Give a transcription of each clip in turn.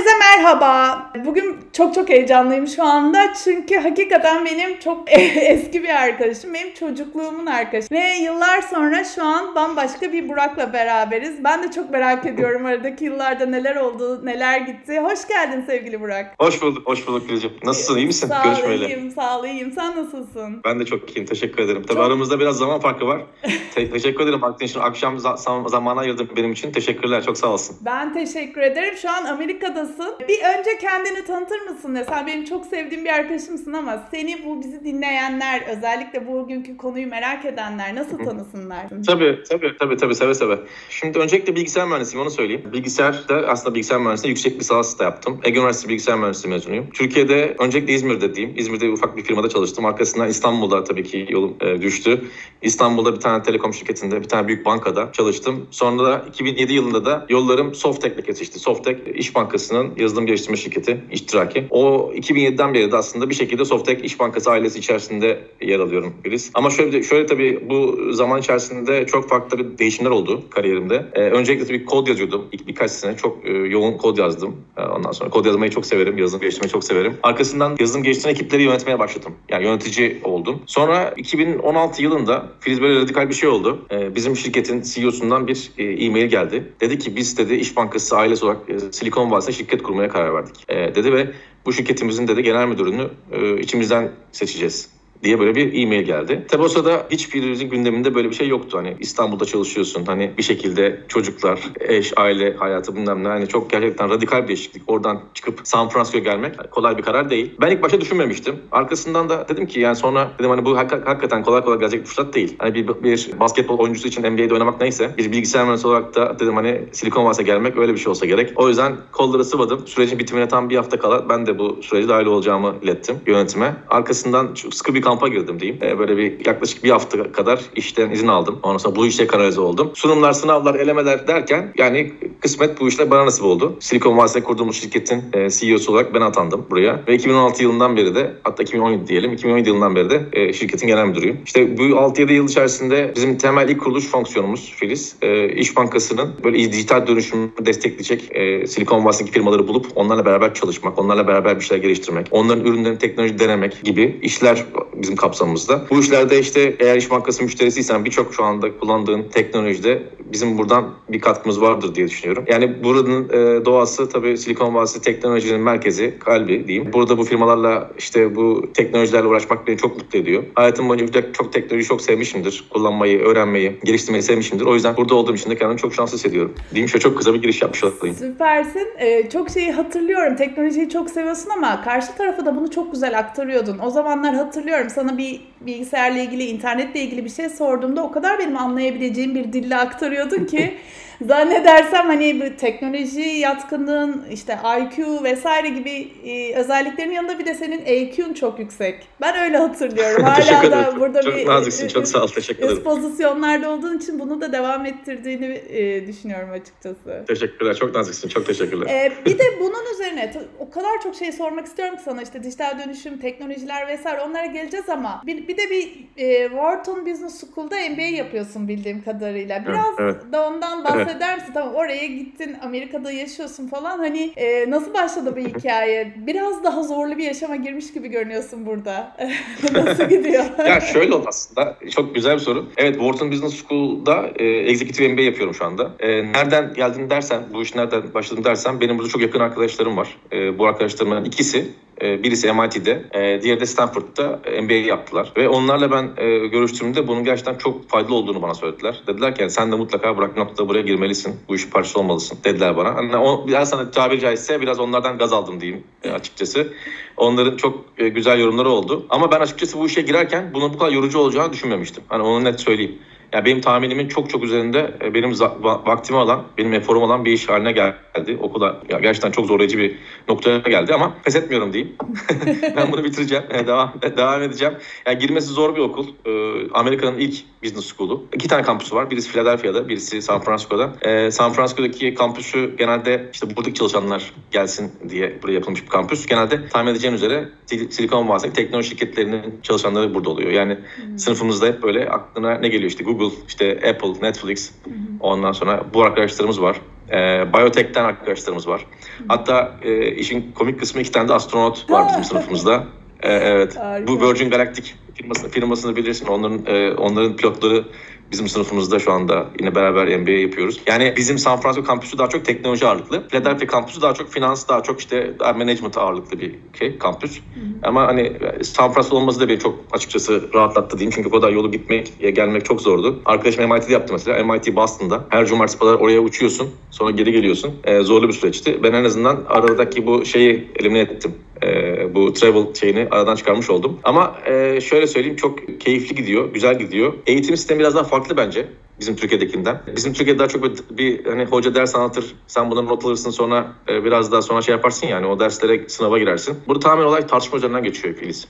Herkese merhaba. Bugün çok çok heyecanlıyım şu anda. Çünkü hakikaten benim çok eski bir arkadaşım. Benim çocukluğumun arkadaşı. Ve yıllar sonra şu an bambaşka bir Burak'la beraberiz. Ben de çok merak ediyorum aradaki yıllarda neler oldu, neler gitti. Hoş geldin sevgili Burak. Hoş bulduk, hoş bulduk Gülcüm. Nasılsın, iyi misin? Sağ Görüşmeyle. iyiyim, sağ ol, iyiyim. Sen nasılsın? Ben de çok iyiyim, teşekkür ederim. Tabii Çok- aramızda biraz zaman farkı var. Te- teşekkür ederim vaktin için. Akşam za- zamana ayırdın benim için. Teşekkürler, çok sağ olsun. Ben teşekkür ederim. Şu an Amerika'dasın. Bir önce kendini tanıtır mısın? Ne? Sen benim çok sevdiğim bir arkadaşımsın ama seni bu bizi dinleyenler, özellikle bugünkü konuyu merak edenler nasıl tanısınlar? Tabii, tabii, tabii, tabii, seve seve. Şimdi öncelikle bilgisayar mühendisiyim, onu söyleyeyim. Bilgisayarda aslında bilgisayar mühendisliğinde yüksek lisans da yaptım. Ege Üniversitesi Bilgisayar Mühendisliği mezunuyum. Türkiye'de öncelikle İzmir'de diyeyim. İzmir'de ufak bir firmada çalıştım. Arkasından İstanbul'da tabii ki yolum e, düştü. İstanbul'da bir tane telekom şirketinde, bir tane büyük bankada çalıştım. Sonra da 2007 yılında da yollarım Softek'le kesişti. Softek İş Bankası'nın yazılım geliştirme şirketi, iştiraki. O 2007'den beri de aslında bir şekilde Softek İş Bankası ailesi içerisinde yer alıyorum Güliz. Ama şöyle, şöyle tabii bu zaman içerisinde çok farklı bir değişimler oldu kariyerimde. Ee, öncelikle tabii kod yazıyordum. İlk birkaç sene çok e, yoğun kod yazdım. Ee, ondan sonra kod yazmayı çok severim, yazılım geliştirmeyi çok severim. Arkasından yazılım geliştirme ekipleri yönetmeye başladım. Yani yönetici oldum. Sonra 2016 yılında Filiz böyle radikal bir şey oldu. Ee, bizim şirketin CEO'sundan bir e, e-mail geldi. Dedi ki biz dedi İş Bankası ailesi olarak e, Silikon Vadisi'ne şirket kurmaya karar verdik. E, dedi ve bu şirketimizin dedi genel müdürünü e, içimizden seçeceğiz diye böyle bir e-mail geldi. Tabi o sırada hiçbirimizin gündeminde böyle bir şey yoktu. Hani İstanbul'da çalışıyorsun. Hani bir şekilde çocuklar, eş, aile hayatı bilmem ne. Hani çok gerçekten radikal bir değişiklik. Oradan çıkıp San Francisco'ya gelmek kolay bir karar değil. Ben ilk başta düşünmemiştim. Arkasından da dedim ki yani sonra dedim hani bu hak- hakikaten kolay kolay gelecek bir fırsat değil. Hani bir, bir basketbol oyuncusu için NBA'de oynamak neyse bir bilgisayar mühendisi olarak da dedim hani Silikon Vadisi'ne gelmek öyle bir şey olsa gerek. O yüzden kolları sıvadım. Sürecin bitimine tam bir hafta kala ben de bu sürece dahil olacağımı ilettim yönetime. Arkasından çok sıkı bir kampa girdim diyeyim. Ee, böyle bir yaklaşık bir hafta kadar işten izin aldım. Ondan sonra bu işe kanalize oldum. Sunumlar, sınavlar, elemeler derken yani kısmet bu işler bana nasip oldu. Silikon Vadisi'nde kurduğumuz şirketin e, CEO'su olarak ben atandım buraya. Ve 2016 yılından beri de hatta 2017 diyelim 2017 yılından beri de e, şirketin genel müdürüyüm. İşte bu 6-7 yıl içerisinde bizim temel ilk kuruluş fonksiyonumuz Filiz. E, İş Bankası'nın böyle dijital dönüşümü destekleyecek e, Silikon Vadisi'ndeki firmaları bulup onlarla beraber çalışmak, onlarla beraber bir şeyler geliştirmek, onların ürünlerini teknoloji denemek gibi işler bizim kapsamımızda. Bu işlerde işte eğer İş Bankası müşterisiysen birçok şu anda kullandığın teknolojide bizim buradan bir katkımız vardır diye düşünüyorum. Yani buranın e, doğası tabii Silikon Vadisi teknolojinin merkezi, kalbi diyeyim. Burada bu firmalarla işte bu teknolojilerle uğraşmak beni çok mutlu ediyor. Hayatım boyunca çok teknoloji çok sevmişimdir. Kullanmayı, öğrenmeyi, geliştirmeyi sevmişimdir. O yüzden burada olduğum için de kendimi çok şanslı hissediyorum. Diyeyim şöyle çok kısa bir giriş yapmış olayım. Süpersin. Ee, çok şeyi hatırlıyorum. Teknolojiyi çok seviyorsun ama karşı tarafa da bunu çok güzel aktarıyordun. O zamanlar hatırlıyorum sana bir bilgisayarla ilgili, internetle ilgili bir şey sorduğumda o kadar benim anlayabileceğim bir dille aktarıyordun ki zannedersem hani bu teknoloji yatkınlığın işte IQ vesaire gibi e, özelliklerin yanında bir de senin EQ'un çok yüksek. Ben öyle hatırlıyorum. Hala da burada çok bir naziksin, e, çok sağ ol. Teşekkür ederim. pozisyonlarda olduğun için bunu da devam ettirdiğini e, düşünüyorum açıkçası. Teşekkürler. Çok naziksin. Çok teşekkürler. Ee, bir de bunun üzerine o kadar çok şey sormak istiyorum ki sana işte dijital dönüşüm, teknolojiler vesaire onlara geleceğiz ama bir, bir de bir e, Wharton Business School'da MBA yapıyorsun bildiğim kadarıyla. Biraz evet. da ondan bahseder misin? Tamam oraya gittin, Amerika'da yaşıyorsun falan. Hani e, nasıl başladı bu hikaye? Biraz daha zorlu bir yaşama girmiş gibi görünüyorsun burada. nasıl gidiyor? ya şöyle oldu aslında. Çok güzel bir soru. Evet Wharton Business School'da e, Executive MBA yapıyorum şu anda. E, nereden geldin dersen, bu iş nereden başladın dersen benim burada çok yakın arkadaşlarım var. E, bu arkadaşlarımın ikisi e, Birisi MIT'de, e, diğeri de Stanford'da MBA yaptılar. Ve onlarla ben e, görüştüğümde bunun gerçekten çok faydalı olduğunu bana söylediler. Dediler ki yani sen de mutlaka bırak noktada buraya girmelisin. Bu işin parçası olmalısın dediler bana. Hani o, biraz sana tabiri caizse biraz onlardan gaz aldım diyeyim e, açıkçası. Onların çok e, güzel yorumları oldu. Ama ben açıkçası bu işe girerken bunun bu kadar yorucu olacağını düşünmemiştim. Hani onu net söyleyeyim. Ya benim tahminimin çok çok üzerinde e, benim vaktimi alan, benim eforum alan bir iş haline geldi. O kadar ya gerçekten çok zorlayıcı bir noktaya geldi ama pes etmiyorum diyeyim. ben bunu bitireceğim, e, devam devam edeceğim. Ya girmesi zor bir okul. E, Amerika'nın ilk business school'u. İki tane kampüsü var. Birisi Philadelphia'da, birisi San Francisco'da. E, San Francisco'daki kampüsü genelde işte buradaki çalışanlar gelsin diye buraya yapılmış bir kampüs. Genelde tahmin edeceğin üzere Sil- Silikon Vadisi'ndeki teknoloji şirketlerinin çalışanları burada oluyor. Yani sınıfımızda hep böyle aklına ne geliyor işte Google, işte Apple, Netflix. Ondan sonra bu arkadaşlarımız var. E, Biotech'ten arkadaşlarımız var. Hatta e, işin komik kısmı iki tane de astronot var bizim sınıfımızda. E, evet. Harika. Bu Virgin Galactic firmasını, firmasını bilirsin. Onların e, onların pilotları bizim sınıfımızda şu anda yine beraber MBA yapıyoruz. Yani bizim San Francisco kampüsü daha çok teknoloji ağırlıklı. Philadelphia kampüsü daha çok finans, daha çok işte daha management ağırlıklı bir şey, kampüs. Ama hani San Francisco olması da beni çok açıkçası rahatlattı diyeyim. Çünkü o kadar yolu gitmek, gelmek çok zordu. Arkadaşım MIT'de yaptı mesela. MIT Boston'da. Her cumartesi pazar oraya uçuyorsun. Sonra geri geliyorsun. E, zorlu bir süreçti. Ben en azından aradaki bu şeyi elimine ettim. E, bu travel şeyini aradan çıkarmış oldum. Ama e, şöyle söyleyeyim çok keyifli gidiyor, güzel gidiyor. Eğitim sistemi biraz daha farklı bence bizim Türkiye'dekinden. Bizim Türkiye'de daha çok bir, bir hani hoca ders anlatır, sen bundan not alırsın sonra e, biraz daha sonra şey yaparsın yani o derslere sınava girersin. Burada tamamen olay tartışma üzerinden geçiyor Filiz.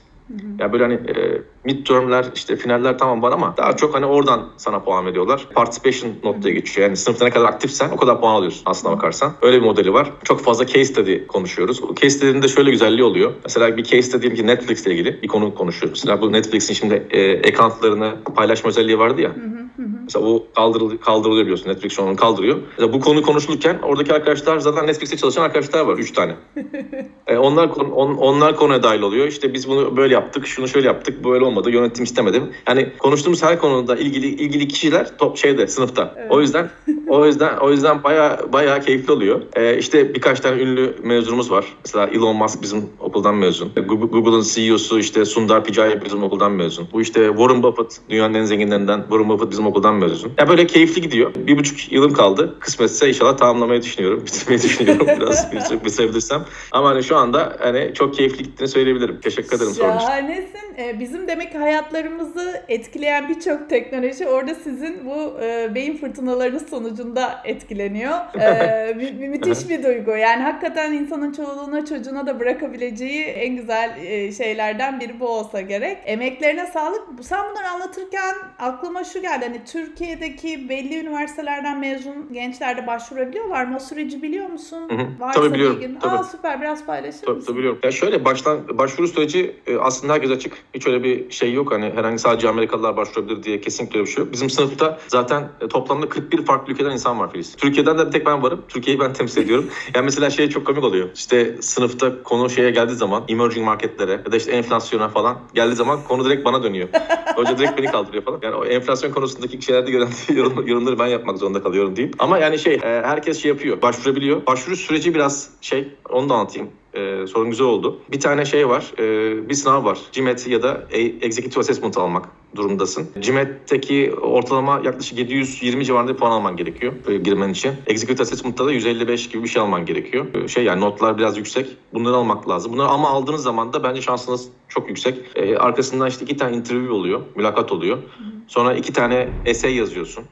Ya böyle hani e, midtermler işte finaller tamam var ama daha çok hani oradan sana puan veriyorlar. Participation not diye geçiyor. Yani sınıfta ne kadar aktifsen o kadar puan alıyorsun aslına bakarsan. Öyle bir modeli var. Çok fazla case study konuşuyoruz. O case study'nin de şöyle güzelliği oluyor. Mesela bir case study ki Netflix ile ilgili bir konu konuşuyoruz. Mesela bu Netflix'in şimdi e, accountlarını paylaşma özelliği vardı ya. Mesela o kaldırıl, kaldırılıyor biliyorsun. Netflix onu kaldırıyor. Mesela bu konu konuşulurken oradaki arkadaşlar zaten Netflix'te çalışan arkadaşlar var. Üç tane. E, onlar on- onlar konuya dahil oluyor. İşte biz bunu böyle yaptık, şunu şöyle yaptık, böyle olmadı, yönetim istemedi. Yani konuştuğumuz her konuda ilgili ilgili kişiler top şeyde sınıfta. O yüzden o yüzden o yüzden baya baya keyifli oluyor. E, işte birkaç tane ünlü mezunumuz var. Mesela Elon Musk bizim okuldan mezun. Google- Google'ın CEO'su işte Sundar Pichai bizim okuldan mezun. Bu işte Warren Buffett dünyanın en zenginlerinden Warren Buffett bizim okuldan mezun. Ya böyle keyifli gidiyor. Bir buçuk yılım kaldı. Kısmetse inşallah tamamlamayı düşünüyorum. Bitirmeyi düşünüyorum biraz bir- bitirebilirsem. Ama hani şu anda hani çok keyifli gittiğini söyleyebilirim. Teşekkür ederim sorun için. Şahanesin. Ee, Bizim demek ki hayatlarımızı etkileyen birçok teknoloji orada sizin bu e, beyin fırtınalarınız sonucunda etkileniyor. Ee, mü- mü- müthiş bir duygu. Yani hakikaten insanın çoluğuna çocuğuna da bırakabileceği en güzel e, şeylerden biri bu olsa gerek. Emeklerine sağlık. Sen bunları anlatırken aklıma şu geldi. Hani Türkiye'deki belli üniversitelerden mezun gençler de başvurabiliyorlar mı? O süreci biliyor musun? Hı hı. Varsa Tabii biliyorum, bilgin. tabii. Aa süper biraz paylaşır Tabii, mısın? tabii biliyorum. Ya şöyle baştan başvuru süreci e, aslında herkes açık. Hiç öyle bir şey yok. Hani herhangi sadece Amerikalılar başvurabilir diye kesinlikle öyle bir şey yok. Bizim sınıfta zaten e, toplamda 41 farklı ülkeden insan var Filiz. Türkiye'den de bir tek ben varım. Türkiye'yi ben temsil ediyorum. yani mesela şey çok komik oluyor. İşte sınıfta konu şeye geldiği zaman emerging marketlere ya da işte enflasyona falan geldiği zaman konu direkt bana dönüyor. Hoca direkt beni kaldırıyor falan. Yani o enflasyon konusundaki şeylerde gören yorum- yorumları ben yapmak zorunda kalıyorum diyeyim. Ama yani şey e, herkes şey yapıyor. Başvurabiliyor. Başvuru süreci biraz şey onu da anlatayım. Ee, sorun güzel oldu. Bir tane şey var, e, bir sınav var. GMAT ya da E- Executive Assessment almak durumundasın. GMAT'teki ortalama yaklaşık 720 civarında bir puan alman gerekiyor e, girmen için. Executive Assessment'ta da 155 gibi bir şey alman gerekiyor. E, Şey yani notlar biraz yüksek. Bunları almak lazım. Bunları ama aldığınız zaman da bence şansınız çok yüksek. E, arkasından işte iki tane interview oluyor, mülakat oluyor. Sonra iki tane essay yazıyorsun.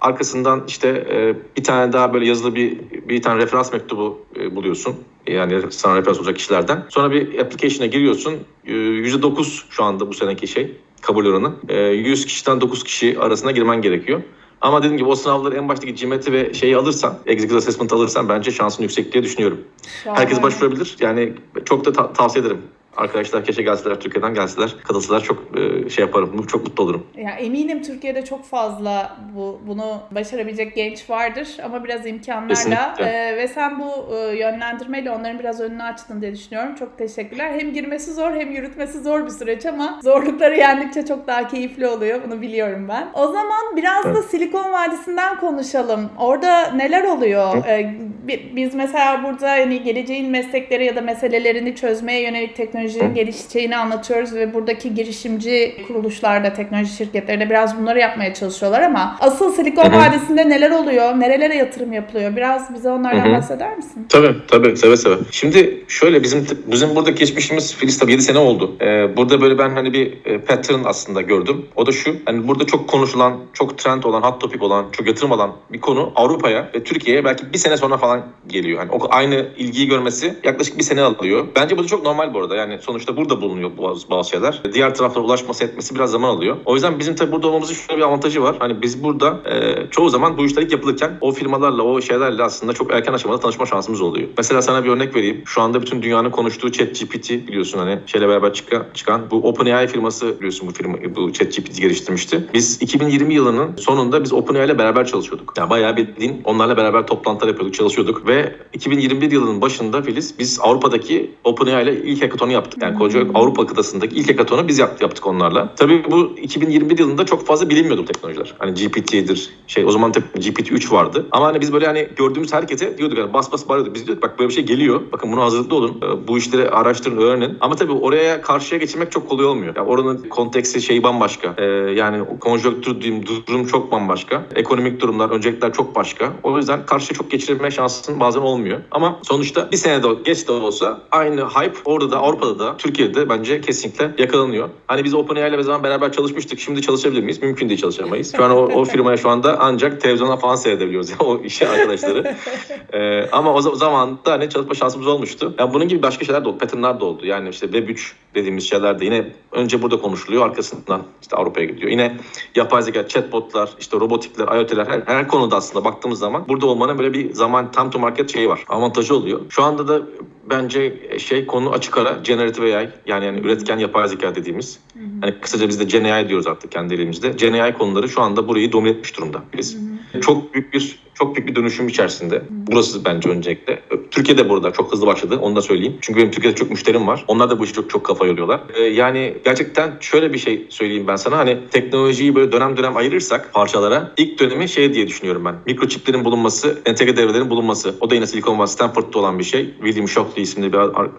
Arkasından işte e, bir tane daha böyle yazılı bir bir tane referans mektubu e, buluyorsun. Yani sana referans olacak kişilerden. Sonra bir application'a giriyorsun. E, %9 şu anda bu seneki şey kabul oranı. E, 100 kişiden 9 kişi arasına girmen gerekiyor. Ama dediğim gibi o sınavları en baştaki GMAT'i ve şeyi alırsan, Executive Assessment alırsan bence şansın yüksek diye düşünüyorum. Herkes Şahane. başvurabilir. Yani çok da ta- tavsiye ederim. Arkadaşlar keşke gelseler Türkiye'den gelseler. Katılsalar çok e, şey yaparım. Çok mutlu olurum. Ya eminim Türkiye'de çok fazla bu bunu başarabilecek genç vardır ama biraz imkanlarla e, ve sen bu e, yönlendirmeyle onların biraz önünü açtın diye düşünüyorum. Çok teşekkürler. Hem girmesi zor hem yürütmesi zor bir süreç ama zorlukları yendikçe çok daha keyifli oluyor. Bunu biliyorum ben. O zaman biraz da Silikon Vadisi'nden konuşalım. Orada neler oluyor? E, bi- biz mesela burada hani geleceğin meslekleri ya da meselelerini çözmeye yönelik teknolojinin gelişeceğini anlatıyoruz ve buradaki girişimci kuruluşlarda, teknoloji şirketleri de biraz bunları yapmaya çalışıyorlar ama asıl Silikon. Vadisi'nde neler oluyor? Nerelere yatırım yapılıyor? Biraz bize onlardan Hı hı. bahseder misin? Tabii tabii seve seve. Şimdi şöyle bizim bizim burada geçmişimiz Filiz tabii 7 sene oldu. Ee, burada böyle ben hani bir e, pattern aslında gördüm. O da şu. Hani burada çok konuşulan, çok trend olan, hot topic olan, çok yatırım alan bir konu Avrupa'ya ve Türkiye'ye belki bir sene sonra falan geliyor. Hani o aynı ilgiyi görmesi yaklaşık bir sene alıyor. Bence bu da çok normal bu arada. Yani Yani sonuçta burada bulunuyor bazı, bazı şeyler. Diğer taraflara ulaşması etmesi biraz zaman alıyor. O yüzden bizim tabii burada olmamızın şöyle bir avantajı var. Hani biz burada e, çoğu zaman bu işler ilk yapılırken o firmalarla, o şeylerle aslında çok erken aşamada tanışma şansımız oluyor. Mesela sana bir örnek vereyim. Şu anda bütün dünyanın konuştuğu ChatGPT biliyorsun hani şeyle beraber çıkan, çıkan bu OpenAI firması biliyorsun bu firma bu ChatGPT geliştirmişti. Biz 2020 yılının sonunda biz OpenAI ile beraber çalışıyorduk. Yani bayağı bildiğin onlarla beraber toplantılar yapıyorduk, çalışıyorduk ve 2021 yılının başında Filiz biz Avrupa'daki OpenAI ile ilk hackathon'u yaptık. Yani koca Avrupa kıtasındaki ilk hackathon'u biz yaptık, yaptık onlarla. Tabii bu 2021 yılında çok fazla bilinmiyordu bu teknolojiler. Hani GPT'dir şey o zaman tabii GPT-3 vardı. Ama hani biz böyle hani gördüğümüz herkese diyorduk yani bas bas bağırıyorduk. Biz diyorduk bak böyle bir şey geliyor. Bakın buna hazırlıklı olun. Ee, Bu işleri araştırın, öğrenin. Ama tabii oraya karşıya geçirmek çok kolay olmuyor. Yani oranın konteksti şeyi bambaşka. Ee, yani konjonktür durum çok bambaşka. Ekonomik durumlar, öncelikler çok başka. O yüzden karşıya çok geçirme şansın bazen olmuyor. Ama sonuçta bir sene de geç de olsa aynı hype orada da Avrupa'da da Türkiye'de de bence kesinlikle yakalanıyor. Hani biz OpenAI ile bir zaman beraber çalışmıştık. Şimdi çalışabilir miyiz? Mümkün değil çalışamayız. Şu an o, o firmaya şu anda ancak televizyondan falan seyredebiliyoruz ya o işi arkadaşları. Ee, ama o za- zaman da hani çalışma şansımız olmuştu. Yani bunun gibi başka şeyler de oldu. Patternlar da oldu. Yani işte Web3 dediğimiz şeyler de yine önce burada konuşuluyor. Arkasından işte Avrupa'ya gidiyor. Yine yapay zeka, chatbotlar, işte robotikler, IoT'ler her, her konuda aslında baktığımız zaman burada olmanın böyle bir zaman time to market şeyi var. Avantajı oluyor. Şu anda da bence şey konu açık ara generative AI yani, yani üretken yapay zeka dediğimiz. Hani kısaca biz de Gen AI diyoruz artık kendi elimizde. Gen AI konuları şu anda burayı domine etmiş durumda biz. Çok büyük bir çok büyük bir dönüşüm içerisinde. Burası bence öncelikle. Türkiye'de burada çok hızlı başladı. Onu da söyleyeyim. Çünkü benim Türkiye'de çok müşterim var. Onlar da bu işi çok çok kafa yoruyorlar. Ee, yani gerçekten şöyle bir şey söyleyeyim ben sana. Hani teknolojiyi böyle dönem dönem ayırırsak parçalara ilk dönemi şey diye düşünüyorum ben. Mikroçiplerin bulunması, entegre devrelerin bulunması. O da yine Silicon Valley Stanford'da olan bir şey. William Shockley isimli bir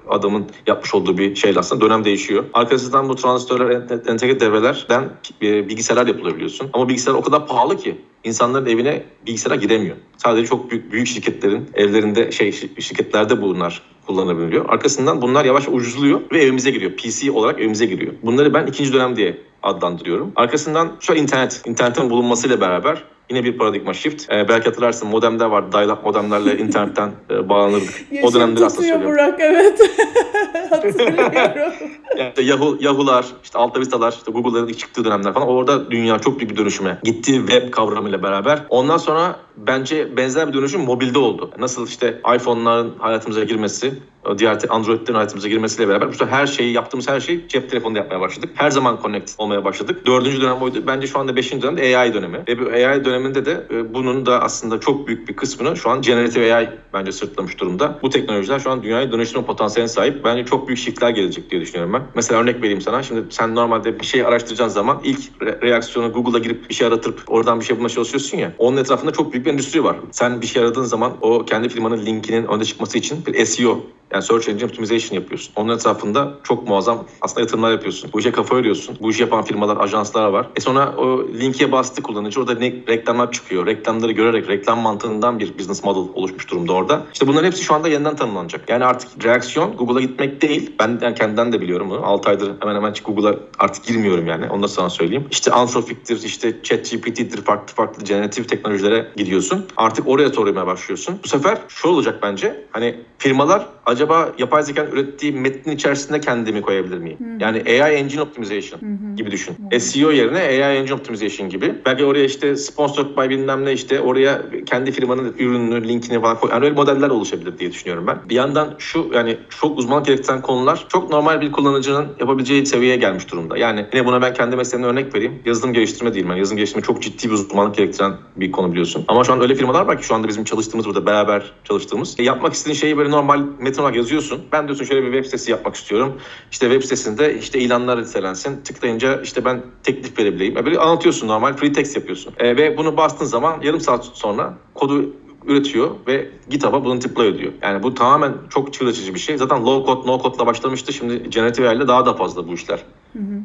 adamın yapmış olduğu bir şey aslında. Dönem değişiyor. Arkasından bu transistörler, en- entegre devrelerden e, bilgisayarlar yapılabiliyorsun. Ama bilgisayar o kadar pahalı ki insanların evine bilgisayara gidemiyor. Sadece çok büyük, büyük şirketlerin evlerinde şey şi- şirketlerde bunlar kullanılabiliyor. Arkasından bunlar yavaş ucuzluyor ve evimize giriyor. PC olarak evimize giriyor. Bunları ben ikinci dönem diye adlandırıyorum. Arkasından şu internet, internetin bulunmasıyla beraber yine bir paradigma shift. Ee, belki hatırlarsın modemler vardı. Dial-up modemlerle internetten e, bağlanırdık. o dönemde aslında söylüyorum. Burak evet. Hatırlıyorum. İşte Yahoo, Yahoo'lar, işte Alta Vista'lar, işte Google'ların ilk çıktığı dönemler falan orada dünya çok büyük bir dönüşüme gitti web kavramıyla beraber. Ondan sonra bence benzer bir dönüşüm mobilde oldu. Nasıl işte iPhone'ların hayatımıza girmesi, diğer Android'lerin hayatımıza girmesiyle beraber işte her şeyi yaptığımız her şeyi cep telefonunda yapmaya başladık. Her zaman connect olmaya başladık. Dördüncü dönem oydu. Bence şu anda beşinci dönem de AI dönemi. Ve bu AI döneminde de e, bunun da aslında çok büyük bir kısmını şu an generative AI bence sırtlamış durumda. Bu teknolojiler şu an dünyayı dönüştürme potansiyeline sahip. Bence çok büyük shiftler gelecek diye düşünüyorum ben. Mesela örnek vereyim sana. Şimdi sen normalde bir şey araştıracağın zaman ilk re- reaksiyonu Google'a girip bir şey aratırıp oradan bir şey bulmaya çalışıyorsun ya. Onun etrafında çok büyük bir endüstri var. Sen bir şey aradığın zaman o kendi firmanın linkinin önde çıkması için bir SEO yani Search Engine Optimization yapıyorsun. Onun etrafında çok muazzam aslında yatırımlar yapıyorsun. Bu işe kafa yoruyorsun. Bu işi yapan firmalar, ajanslar var. E sonra o linke bastı kullanıcı. Orada ne, reklamlar çıkıyor. Reklamları görerek reklam mantığından bir business model oluşmuş durumda orada. İşte bunların hepsi şu anda yeniden tanımlanacak. Yani artık reaksiyon Google'a gitmek değil. Ben yani kendimden de biliyorum bunu. 6 aydır hemen hemen Google'a artık girmiyorum yani. Onu da sana söyleyeyim. İşte Anthropic'tir, işte ChatGPT'dir, farklı farklı generatif teknolojilere gidiyorsun. Artık oraya sormaya başlıyorsun. Bu sefer şu olacak bence. Hani firmalar acaba yapay zekanın ürettiği metnin içerisinde kendimi koyabilir miyim? Yani AI Engine Optimization gibi düşün. SEO yerine AI Engine Optimization gibi. Belki oraya işte sponsored by bilmem ne işte oraya kendi firmanın ürününü, linkini falan koy. Yani öyle modeller oluşabilir diye düşünüyorum ben. Bir yandan şu yani çok uzman gerektiren konular çok normal bir kullanıcının yapabileceği seviyeye gelmiş durumda. Yani yine buna ben kendi mesleğimden örnek vereyim. Yazılım geliştirme değil. Yani yazılım geliştirme çok ciddi bir uzmanlık gerektiren bir konu biliyorsun. Ama şu an öyle firmalar var ki şu anda bizim çalıştığımız burada beraber çalıştığımız. E, yapmak istediğin şeyi böyle normal metin olarak yazıyorsun. Ben diyorsun şöyle bir web sitesi yapmak istiyorum. İşte web sitesinde işte ilanlar listelensin. Tıklayınca işte ben teklif verebileyim. E, Böyle anlatıyorsun normal free text yapıyorsun. E, ve bunu bastığın zaman yarım saat sonra kodu üretiyor ve GitHub'a bunu deploy ediyor. Yani bu tamamen çok çığır bir şey. Zaten low code, no code'la başlamıştı. Şimdi generative AI ile daha da fazla bu işler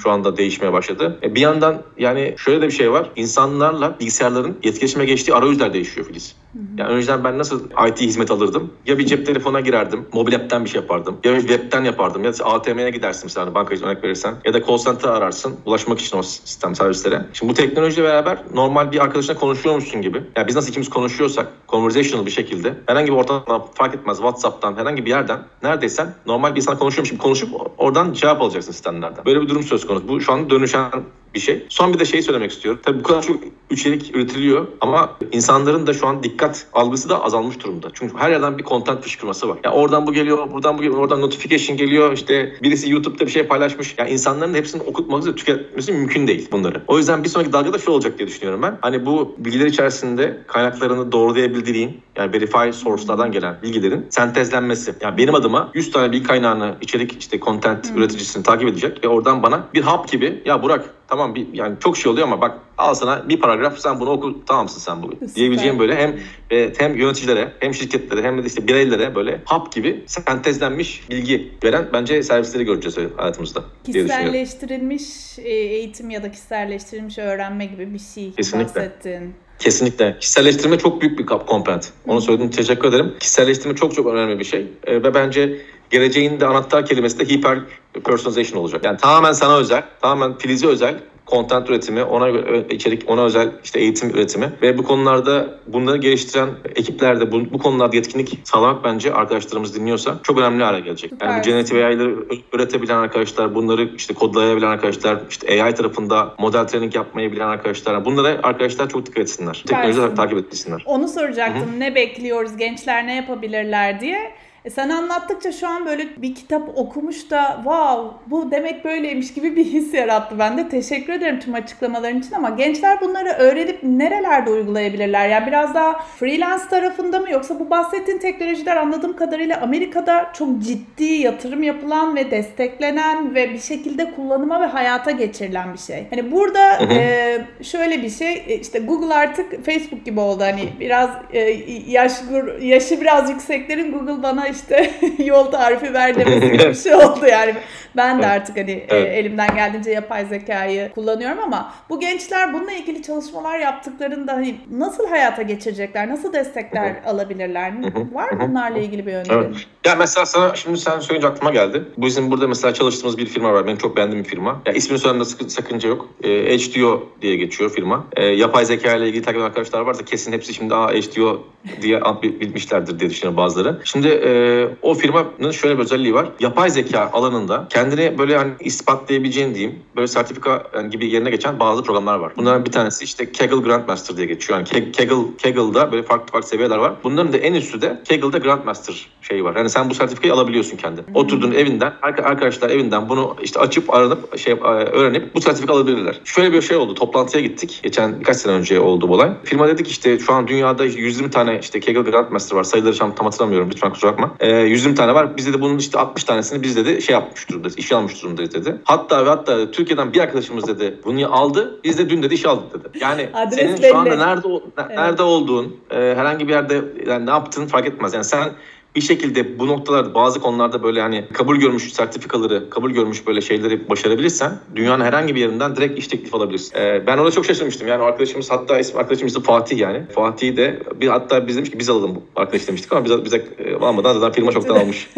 şu anda değişmeye başladı. E, bir yandan yani şöyle de bir şey var. İnsanlarla bilgisayarların etkileşime geçtiği arayüzler değişiyor Filiz. Yani önceden ben nasıl IT hizmet alırdım? Ya bir cep telefona girerdim, mobil app'ten bir şey yapardım. Ya webten yapardım. Ya da ATM'ye gidersin mesela bankacı örnek verirsen. Ya da call center ararsın ulaşmak için o sistem servislere. Şimdi bu teknolojiyle beraber normal bir arkadaşına konuşuyormuşsun gibi. Yani biz nasıl ikimiz konuşuyorsak, konverse conversational bir şekilde herhangi bir ortamdan fark etmez WhatsApp'tan herhangi bir yerden neredeysen normal bir insan konuşuyormuş gibi konuşup oradan cevap alacaksın sistemlerden. Böyle bir durum söz konusu. Bu şu an dönüşen bir şey. Son bir de şey söylemek istiyorum. Tabii bu kadar çok içerik üretiliyor ama insanların da şu an dikkat algısı da azalmış durumda. Çünkü her yerden bir content fışkırması var. Yani oradan bu geliyor, buradan bu geliyor, oradan notification geliyor. İşte birisi YouTube'da bir şey paylaşmış. Yani insanların hepsini okutması, tüketmesi mümkün değil bunları. O yüzden bir sonraki dalgada şu olacak diye düşünüyorum ben. Hani bu bilgiler içerisinde kaynaklarını doğrulayabildiğin yani verify source'lardan gelen bilgilerin sentezlenmesi. Yani benim adıma 100 tane bilgi kaynağını, içerik işte content hmm. üreticisini takip edecek ve oradan bana bir hap gibi ya Burak tamam bir yani çok şey oluyor ama bak al sana bir paragraf sen bunu oku tamamsın sen. Süper. Diyebileceğim böyle hem e, hem yöneticilere hem şirketlere hem de işte bireylere böyle hap gibi sentezlenmiş bilgi veren bence servisleri göreceğiz hayatımızda. Kişiselleştirilmiş e, eğitim ya da kişiselleştirilmiş öğrenme gibi bir şey Kesinlikle. bahsettin. Kesinlikle. Kişiselleştirme çok büyük bir komponent. Onu söyledim. Teşekkür ederim. Kişiselleştirme çok çok önemli bir şey. E, ve bence geleceğin de anahtar kelimesi de hiper personalization olacak. Yani tamamen sana özel, tamamen Filiz'e özel content üretimi, ona içerik, ona özel işte eğitim üretimi ve bu konularda bunları geliştiren ekipler de bu, bu konularda yetkinlik sağlamak bence arkadaşlarımız dinliyorsa çok önemli hale gelecek. Süper. Yani bu generatif AI'ları üretebilen arkadaşlar, bunları işte kodlayabilen arkadaşlar, işte AI tarafında model training yapmayı bilen arkadaşlar, bunlara arkadaşlar çok dikkat etsinler. Teknolojiyi takip etsinler. Onu soracaktım. Hı-hı. Ne bekliyoruz? Gençler ne yapabilirler diye. E sen anlattıkça şu an böyle bir kitap okumuş da wow bu demek böyleymiş gibi bir his yarattı bende. Teşekkür ederim tüm açıklamaların için ama gençler bunları öğrenip nerelerde uygulayabilirler? Yani biraz daha freelance tarafında mı yoksa bu bahsettiğin teknolojiler anladığım kadarıyla Amerika'da çok ciddi yatırım yapılan ve desteklenen ve bir şekilde kullanıma ve hayata geçirilen bir şey. Hani burada e, şöyle bir şey e, işte Google artık Facebook gibi oldu hani biraz e, yaş yaşı biraz yükseklerin Google bana işte yol tarifi ver demesi gibi bir şey oldu yani. Ben de artık hani e, evet. elimden geldiğince yapay zekayı kullanıyorum ama bu gençler bununla ilgili çalışmalar yaptıklarında hani nasıl hayata geçirecekler, nasıl destekler alabilirler? Var mı bunlarla ilgili bir önerin? Evet. Ya mesela sana şimdi sen söyleyince aklıma geldi. Bu bizim burada mesela çalıştığımız bir firma var. Benim çok beğendiğim bir firma. Ya ismini söylemde sakınca yok. E, HDO diye geçiyor firma. E, yapay zeka ile ilgili takip arkadaşlar varsa kesin hepsi şimdi aa HDO diye bilmişlerdir diye düşünüyorum bazıları. Şimdi e, o firmanın şöyle bir özelliği var. Yapay zeka alanında kendini böyle hani ispatlayabileceğin diyeyim böyle sertifika yani gibi yerine geçen bazı programlar var. Bunların bir tanesi işte Kaggle Grandmaster diye geçiyor. Yani Kaggle, Kaggle'da böyle farklı farklı seviyeler var. Bunların da en üstü de Kaggle'da Grandmaster şeyi var. Yani sen bu sertifikayı alabiliyorsun kendin. Hmm. Oturduğun evinden, arkadaşlar evinden bunu işte açıp aranıp şey öğrenip bu sertifika alabilirler. Şöyle bir şey oldu. Toplantıya gittik. Geçen birkaç sene önce oldu bu olay. Firma dedik işte şu an dünyada 120 tane işte Kaggle Grandmaster var. Sayıları tam hatırlamıyorum. Lütfen kusura bakma. Ee, 120 tane var. Biz de bunun işte 60 tanesini biz dedi şey yapmış durumdayız. İşe almış durumdayız dedi. Hatta ve hatta Türkiye'den bir arkadaşımız dedi bunu aldı. Biz de dün dedi işe aldık dedi. Yani Adres senin belli. şu anda nerede nerede evet. olduğun, e, herhangi bir yerde yani ne yaptığın fark etmez. Yani sen bir şekilde bu noktalarda bazı konularda böyle hani kabul görmüş sertifikaları, kabul görmüş böyle şeyleri başarabilirsen dünyanın herhangi bir yerinden direkt iş teklif alabilirsin. Ee, ben orada çok şaşırmıştım. Yani arkadaşımız hatta isim arkadaşımız da Fatih yani. Fatih de bir hatta biz demiş ki biz alalım bu arkadaş demiştik ama bize, bize almadan zaten firma çoktan almış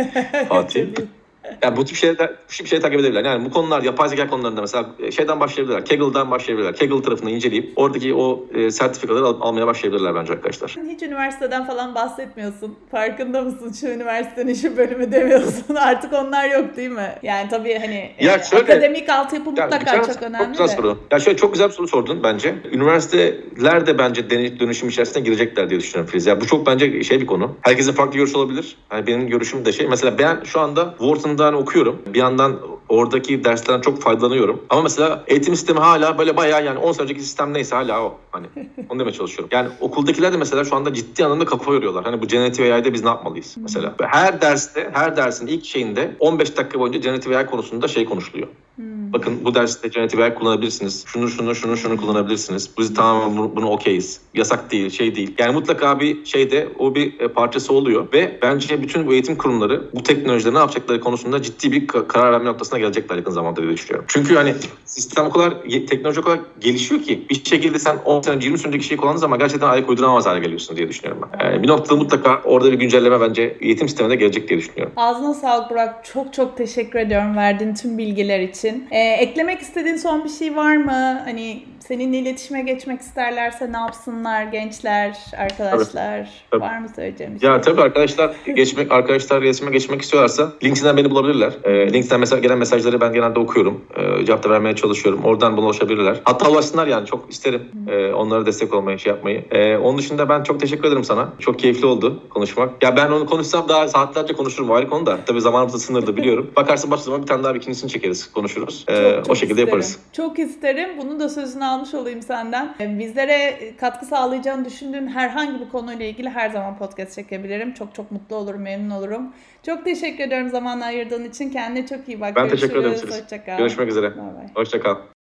Fatih. Yani bu tip şeyler, bu tip şeyleri takip edebilirler. Yani bu konular, yapay zeka konularında mesela e, şeyden başlayabilirler. Kaggle'dan başlayabilirler. Kaggle tarafını inceleyip oradaki o e, sertifikaları al, almaya başlayabilirler bence arkadaşlar. Hiç üniversiteden falan bahsetmiyorsun. Farkında mısın? Şu üniversitenin şu bölümü demiyorsun. Artık onlar yok değil mi? Yani tabii hani ya e, şöyle, akademik altyapı mutlaka ya, çok önemli çok güzel de. Soru. Ya şöyle çok güzel bir soru sordun bence. Üniversiteler de bence dönüşüm içerisinde girecekler diye düşünüyorum Filiz. Ya bu çok bence şey bir konu. Herkesin farklı görüşü olabilir. Yani benim görüşüm de şey. Mesela ben şu anda Wharton'da hani okuyorum. Bir yandan oradaki derslerden çok faydalanıyorum. Ama mesela eğitim sistemi hala böyle bayağı yani 10 sene önceki sistem neyse hala o. Hani onu demeye çalışıyorum. Yani okuldakiler de mesela şu anda ciddi anlamda kafa yoruyorlar. Hani bu generatif AI'de biz ne yapmalıyız mesela. Her derste, her dersin ilk şeyinde 15 dakika boyunca generatif AI konusunda şey konuşuluyor. Hmm. Bakın bu derste generatif AI kullanabilirsiniz. Şunu şunu şunu şunu kullanabilirsiniz. Biz tamamen bunu, bunu okeyiz. Yasak değil, şey değil. Yani mutlaka bir şeyde o bir e, parçası oluyor ve bence bütün bu eğitim kurumları bu teknolojide ne yapacakları konusunda ciddi bir karar verme noktasına gelecekler yakın zamanda diye düşünüyorum. Çünkü hani sistem o kadar, teknoloji o kadar gelişiyor ki bir şekilde sen 10 sene 20 sene önceki şeyi kullandığın zaman gerçekten ayak uyduramaz hale geliyorsun diye düşünüyorum ben. Yani bir noktada mutlaka orada bir güncelleme bence eğitim sisteminde gelecek diye düşünüyorum. Ağzına sağlık Burak. Çok çok teşekkür ediyorum verdiğin tüm bilgiler için. Ee, eklemek istediğin son bir şey var mı? Hani seninle iletişime geçmek isterlerse ne yapsınlar gençler, arkadaşlar? Tabii. Var mı söyleyeceğim bir şey? Ya tabii arkadaşlar geçmek arkadaşlar iletişime geçmek istiyorlarsa LinkedIn'den beni bulabilirler. E, LinkedIn'den mesela gelen mesajları ben genelde okuyorum. E, cevap da vermeye çalışıyorum. Oradan bana ulaşabilirler. Hatta ulaşsınlar yani çok isterim. E, onlara destek olmayı, şey yapmayı. E, onun dışında ben çok teşekkür ederim sana. Çok keyifli oldu konuşmak. Ya ben onu konuşsam daha saatlerce konuşurum o ayrı konu da. Tabii zamanımız da sınırlı biliyorum. Bakarsın başka zaman bir tane daha bir ikincisini çekeriz, konuşuruz. E, Çok, çok o şekilde isterim. yaparız. Çok isterim. Bunu da sözünü almış olayım senden. Ee, Bizlere katkı sağlayacağını düşündüğün herhangi bir konuyla ilgili her zaman podcast çekebilirim. Çok çok mutlu olurum, memnun olurum. Çok teşekkür ediyorum zaman ayırdığın için. Kendine çok iyi bak. Ben teşekkür ederim Görüşürüz. siz. Hoşça kal. Görüşmek üzere. Bay bay. Hoşça kal.